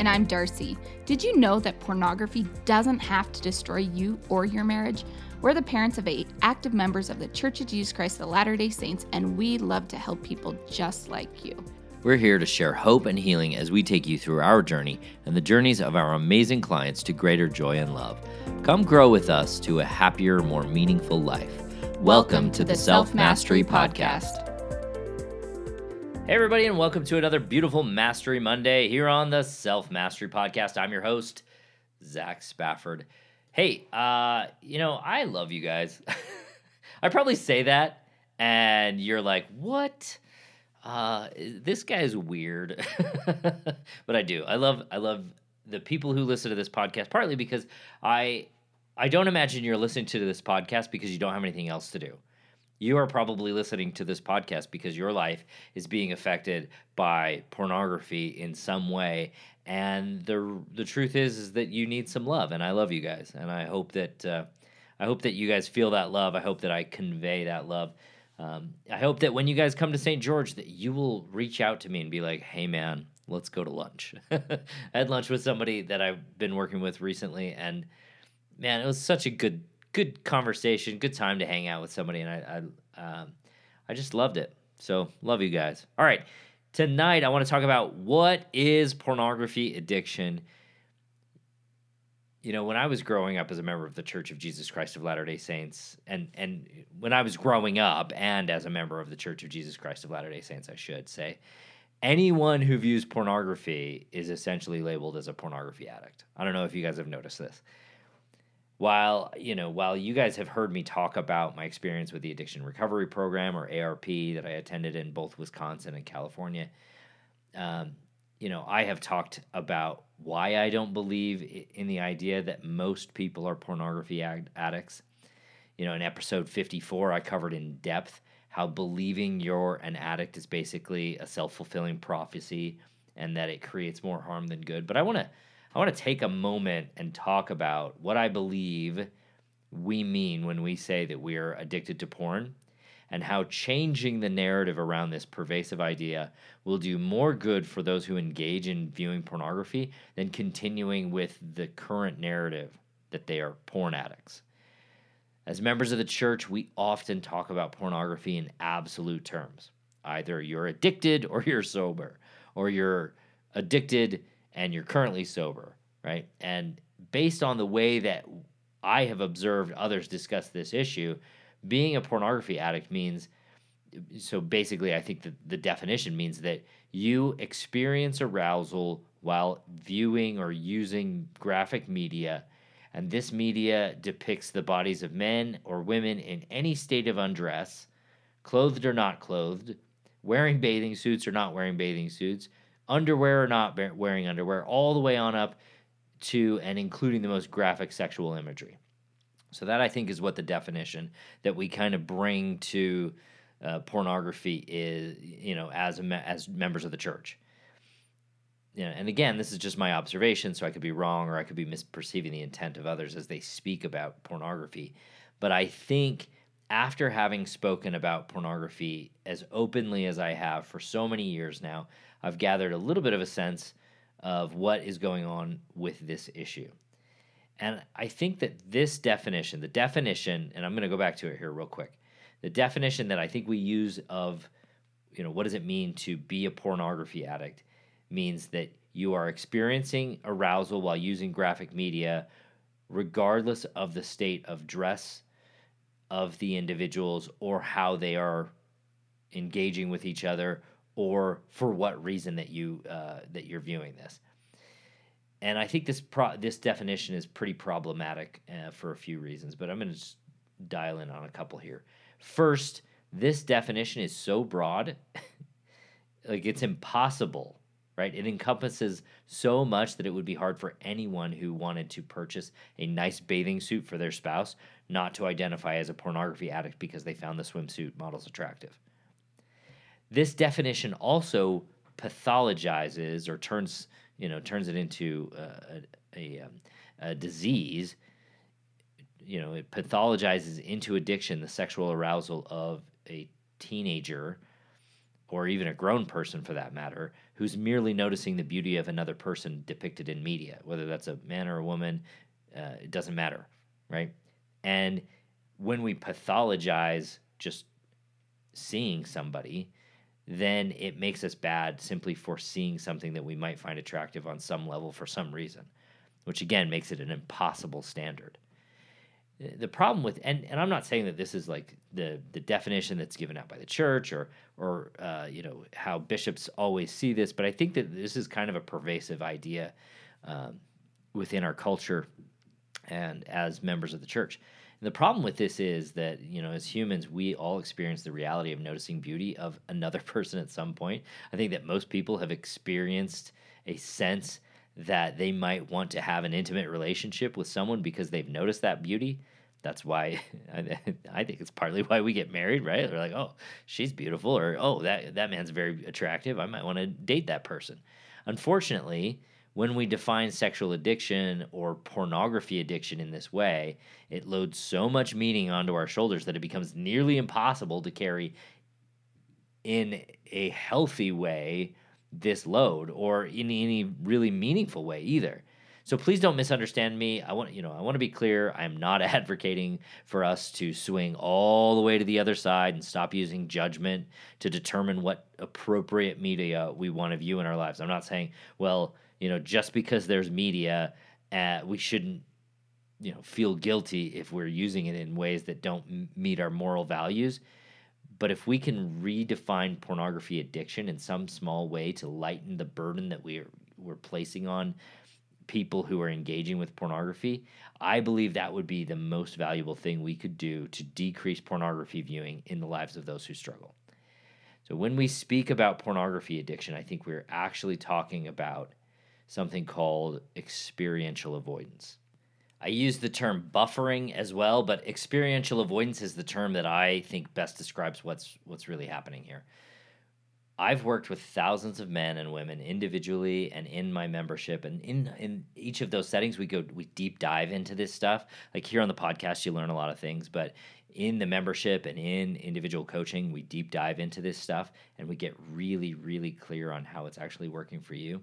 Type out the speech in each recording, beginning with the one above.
And I'm Darcy. Did you know that pornography doesn't have to destroy you or your marriage? We're the parents of eight active members of the Church of Jesus Christ of Latter day Saints, and we love to help people just like you. We're here to share hope and healing as we take you through our journey and the journeys of our amazing clients to greater joy and love. Come grow with us to a happier, more meaningful life. Welcome, Welcome to, to, the Self Mastery Podcast. Hey, everybody, and welcome to another beautiful Mastery Monday here on the Self Mastery Podcast. I'm your host, Zach Spafford. Hey, uh, you know, I love you guys. I probably say that, and you're like, what? Uh, this guy's weird. but I do. I love, I love the people who listen to this podcast, partly because I, I don't imagine you're listening to this podcast because you don't have anything else to do you are probably listening to this podcast because your life is being affected by pornography in some way. And the the truth is is that you need some love and I love you guys. And I hope that uh, I hope that you guys feel that love. I hope that I convey that love. Um, I hope that when you guys come to St. George that you will reach out to me and be like hey man let's go to lunch. I had lunch with somebody that I've been working with recently and man it was such a good good conversation, good time to hang out with somebody, and I I, um, I just loved it. So love you guys. All right, tonight I want to talk about what is pornography addiction. You know, when I was growing up as a member of the Church of Jesus Christ of Latter Day Saints, and and when I was growing up and as a member of the Church of Jesus Christ of Latter Day Saints, I should say, anyone who views pornography is essentially labeled as a pornography addict. I don't know if you guys have noticed this while you know while you guys have heard me talk about my experience with the addiction recovery program or arp that i attended in both wisconsin and california um, you know i have talked about why i don't believe in the idea that most people are pornography addicts. You know in episode 54 i covered in depth how believing you're an addict is basically a self-fulfilling prophecy and that it creates more harm than good. But i want to I want to take a moment and talk about what I believe we mean when we say that we are addicted to porn and how changing the narrative around this pervasive idea will do more good for those who engage in viewing pornography than continuing with the current narrative that they are porn addicts. As members of the church, we often talk about pornography in absolute terms. Either you're addicted or you're sober, or you're addicted and you're currently sober, right? And based on the way that I have observed others discuss this issue, being a pornography addict means so basically I think that the definition means that you experience arousal while viewing or using graphic media and this media depicts the bodies of men or women in any state of undress, clothed or not clothed, wearing bathing suits or not wearing bathing suits, underwear or not wearing underwear, all the way on up to and including the most graphic sexual imagery. So that I think is what the definition that we kind of bring to uh, pornography is, you know, as me- as members of the church. You know, and again, this is just my observation, so I could be wrong or I could be misperceiving the intent of others as they speak about pornography. But I think after having spoken about pornography as openly as I have for so many years now, I've gathered a little bit of a sense of what is going on with this issue. And I think that this definition, the definition, and I'm going to go back to it here real quick. The definition that I think we use of, you know, what does it mean to be a pornography addict means that you are experiencing arousal while using graphic media, regardless of the state of dress of the individuals or how they are engaging with each other or for what reason that you uh, that you're viewing this. And I think this pro- this definition is pretty problematic uh, for a few reasons, but I'm going to dial in on a couple here. First, this definition is so broad, like it's impossible, right? It encompasses so much that it would be hard for anyone who wanted to purchase a nice bathing suit for their spouse not to identify as a pornography addict because they found the swimsuit models attractive. This definition also pathologizes or turns, you know, turns it into a, a, um, a disease. You know, it pathologizes into addiction the sexual arousal of a teenager or even a grown person for that matter, who's merely noticing the beauty of another person depicted in media, whether that's a man or a woman, uh, it doesn't matter, right? And when we pathologize just seeing somebody, then it makes us bad simply for seeing something that we might find attractive on some level for some reason, which again makes it an impossible standard the problem with and, and I'm not saying that this is like the the definition that's given out by the church or or uh, you know how bishops always see this, but I think that this is kind of a pervasive idea um, within our culture and as members of the church. And the problem with this is that you know as humans we all experience the reality of noticing beauty of another person at some point. I think that most people have experienced a sense that they might want to have an intimate relationship with someone because they've noticed that beauty. That's why I, think it's partly why we get married, right? They're like, oh, she's beautiful, or oh, that that man's very attractive. I might want to date that person. Unfortunately, when we define sexual addiction or pornography addiction in this way, it loads so much meaning onto our shoulders that it becomes nearly impossible to carry in a healthy way this load or in any really meaningful way either. So please don't misunderstand me. I want you know, I want to be clear. I'm not advocating for us to swing all the way to the other side and stop using judgment to determine what appropriate media we want to view in our lives. I'm not saying, well, you know, just because there's media, uh, we shouldn't you know, feel guilty if we're using it in ways that don't m- meet our moral values. But if we can redefine pornography addiction in some small way to lighten the burden that we're we're placing on people who are engaging with pornography, I believe that would be the most valuable thing we could do to decrease pornography viewing in the lives of those who struggle. So when we speak about pornography addiction, I think we're actually talking about something called experiential avoidance. I use the term buffering as well, but experiential avoidance is the term that I think best describes what's what's really happening here. I've worked with thousands of men and women individually and in my membership, and in in each of those settings, we go we deep dive into this stuff. Like here on the podcast, you learn a lot of things, but in the membership and in individual coaching, we deep dive into this stuff and we get really, really clear on how it's actually working for you.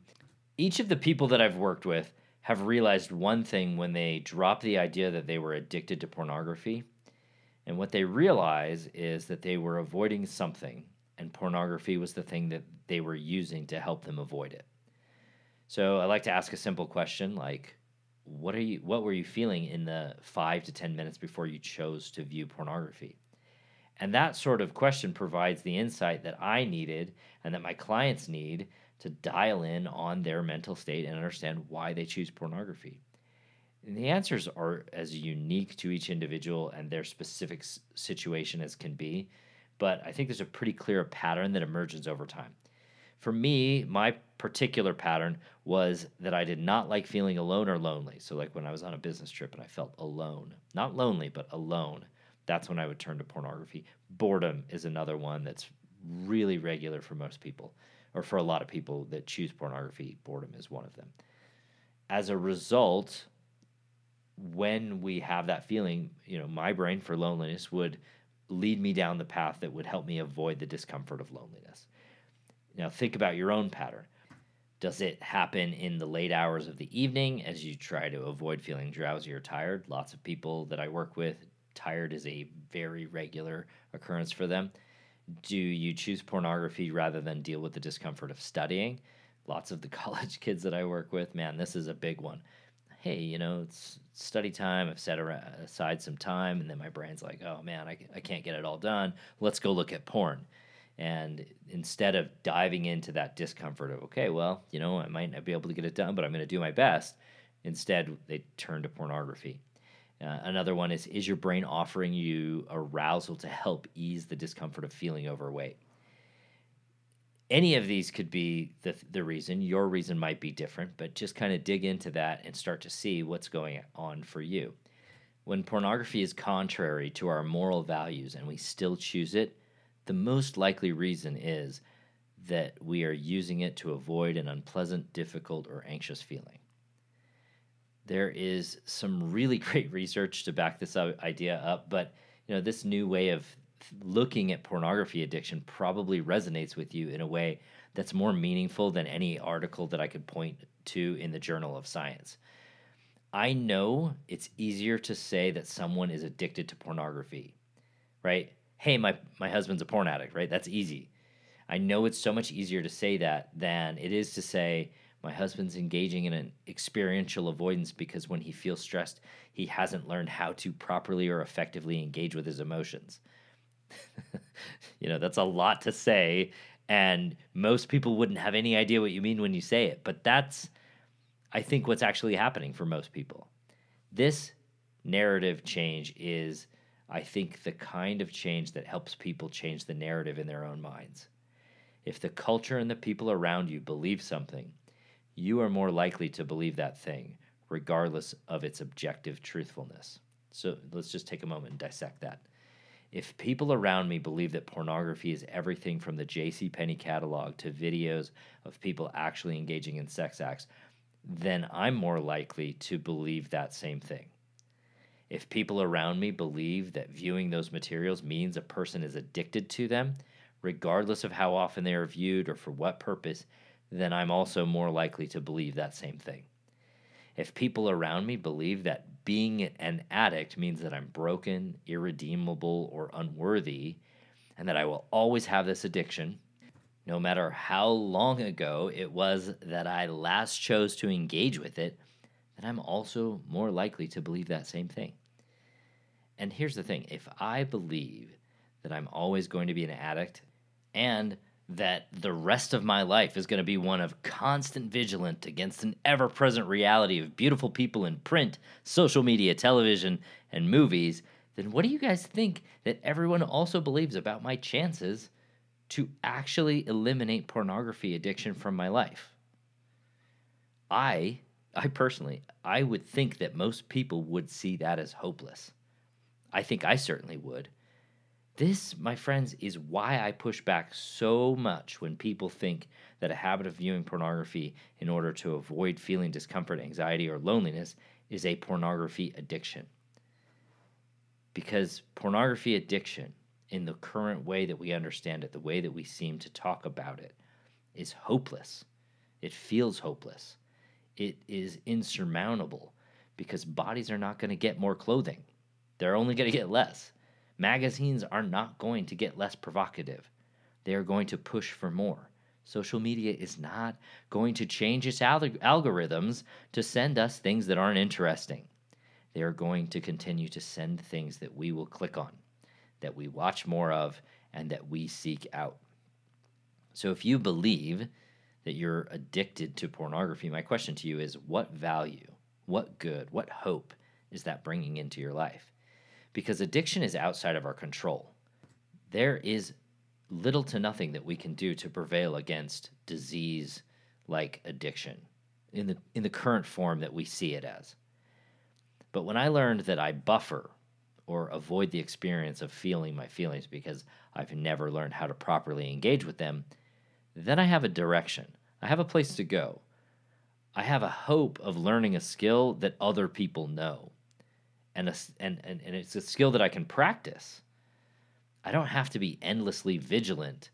Each of the people that I've worked with have realized one thing when they drop the idea that they were addicted to pornography. And what they realize is that they were avoiding something, and pornography was the thing that they were using to help them avoid it. So I like to ask a simple question like, what are you what were you feeling in the 5 to 10 minutes before you chose to view pornography? And that sort of question provides the insight that I needed and that my clients need to dial in on their mental state and understand why they choose pornography. And the answers are as unique to each individual and their specific situation as can be, but I think there's a pretty clear pattern that emerges over time. For me, my particular pattern was that I did not like feeling alone or lonely. So, like when I was on a business trip and I felt alone, not lonely, but alone, that's when I would turn to pornography. Boredom is another one that's really regular for most people or for a lot of people that choose pornography, boredom is one of them. As a result, when we have that feeling, you know, my brain for loneliness would lead me down the path that would help me avoid the discomfort of loneliness. Now, think about your own pattern. Does it happen in the late hours of the evening as you try to avoid feeling drowsy or tired? Lots of people that I work with, tired is a very regular occurrence for them do you choose pornography rather than deal with the discomfort of studying? Lots of the college kids that I work with, man, this is a big one. Hey, you know, it's study time. I've set aside some time, and then my brain's like, oh man, I, I can't get it all done. Let's go look at porn. And instead of diving into that discomfort of, okay, well, you know, I might not be able to get it done, but I'm going to do my best, instead they turn to pornography. Uh, another one is Is your brain offering you arousal to help ease the discomfort of feeling overweight? any of these could be the, the reason. Your reason might be different, but just kind of dig into that and start to see what's going on for you. When pornography is contrary to our moral values and we still choose it, the most likely reason is that we are using it to avoid an unpleasant, difficult, or anxious feeling. There is some really great research to back this idea up, but you know this new way of looking at pornography addiction probably resonates with you in a way that's more meaningful than any article that I could point to in the Journal of Science. I know it's easier to say that someone is addicted to pornography, right? Hey, my, my husband's a porn addict, right? That's easy. I know it's so much easier to say that than it is to say, my husband's engaging in an experiential avoidance because when he feels stressed, he hasn't learned how to properly or effectively engage with his emotions. you know, that's a lot to say, and most people wouldn't have any idea what you mean when you say it. But that's, I think, what's actually happening for most people. This narrative change is, I think, the kind of change that helps people change the narrative in their own minds. If the culture and the people around you believe something, you are more likely to believe that thing, regardless of its objective truthfulness. So let's just take a moment and dissect that. If people around me believe that pornography is everything from the J.C. Penney catalog to videos of people actually engaging in sex acts, then I'm more likely to believe that same thing. If people around me believe that viewing those materials means a person is addicted to them, regardless of how often they are viewed or for what purpose, then I'm also more likely to believe that same thing. If people around me believe that being an addict means that I'm broken, irredeemable, or unworthy, and that I will always have this addiction, no matter how long ago it was that I last chose to engage with it, then I'm also more likely to believe that same thing. And here's the thing if I believe that I'm always going to be an addict and that the rest of my life is going to be one of constant vigilance against an ever present reality of beautiful people in print, social media, television, and movies, then what do you guys think that everyone also believes about my chances to actually eliminate pornography addiction from my life? I, I personally, I would think that most people would see that as hopeless. I think I certainly would. This, my friends, is why I push back so much when people think that a habit of viewing pornography in order to avoid feeling discomfort, anxiety, or loneliness is a pornography addiction. Because pornography addiction, in the current way that we understand it, the way that we seem to talk about it, is hopeless. It feels hopeless. It is insurmountable because bodies are not going to get more clothing, they're only going to get less Magazines are not going to get less provocative, they are going to push for more. Social media is not going to change its al- algorithms to send us things that aren't interesting. They are going to continue to send things that we will click on, that we watch more of, and that we seek out. So if you believe that you're addicted to pornography, my question to you is what value, what good, what hope is that bringing into your life? Because addiction is outside of our control. There is little to nothing that we can do to prevail against disease like addiction in the in the current form that we see it as. But when I learned that I buffer or avoid the experience of feeling my feelings because I've never learned how to properly engage with them, then I have a direction. I have a place to go. I have a hope of learning a skill that other people know and, a, and, and, and it's a skill that I can practice. I don't have to be endlessly vigilant.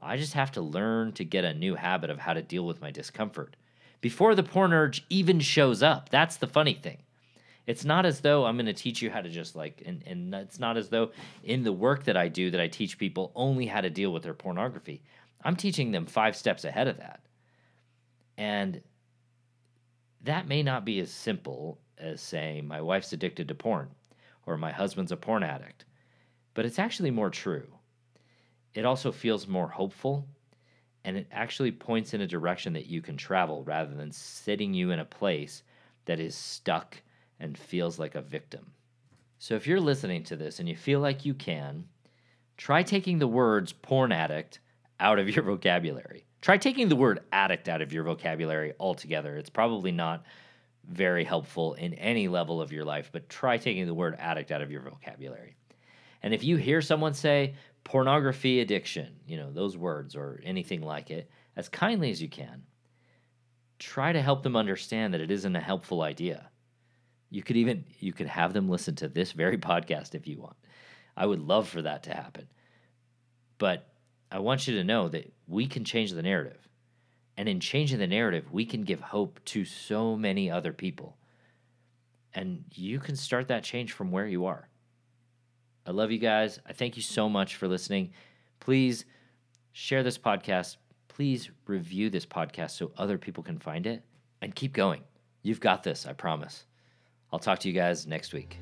I just have to learn to get a new habit of how to deal with my discomfort before the porn urge even shows up. That's the funny thing. It's not as though I'm going to teach you how to just like, and, and it's not as though in the work that I do that I teach people only how to deal with their pornography. I'm teaching them five steps ahead of that. And that may not be as simple as saying, my wife's addicted to porn or my husband's a porn addict, but it's actually more true. It also feels more hopeful and it actually points in a direction that you can travel rather than sitting you in a place that is stuck and feels like a victim. So if you're listening to this and you feel like you can, try taking the words porn addict out of your vocabulary. Try taking the word addict out of your vocabulary altogether. It's probably not very helpful in any level of your life, but try taking the word addict out of your vocabulary. And if you hear someone say pornography addiction, you know, those words or anything like it, as kindly as you can, try to help them understand that it isn't a helpful idea. You could even you could have them listen to this very podcast if you want. I would love for that to happen. But I want you to know that we can change the narrative. And in changing the narrative, we can give hope to so many other people. And you can start that change from where you are. I love you guys. I thank you so much for listening. Please share this podcast. Please review this podcast so other people can find it and keep going. You've got this, I promise. I'll talk to you guys next week.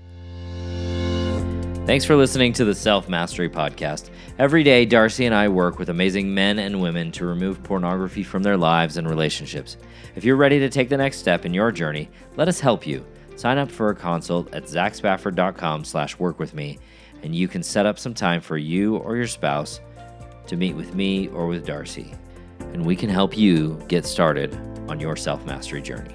Thanks for listening to the Self Mastery Podcast. Every day, Darcy and I work with amazing men and women to remove pornography from their lives and relationships. If you're ready to take the next step in your journey, let us help you. Sign up for a consult at zachspafford.com slash work with me, and you can set up some time for you or your spouse to meet with me or with Darcy. And we can help you get started on your self mastery journey.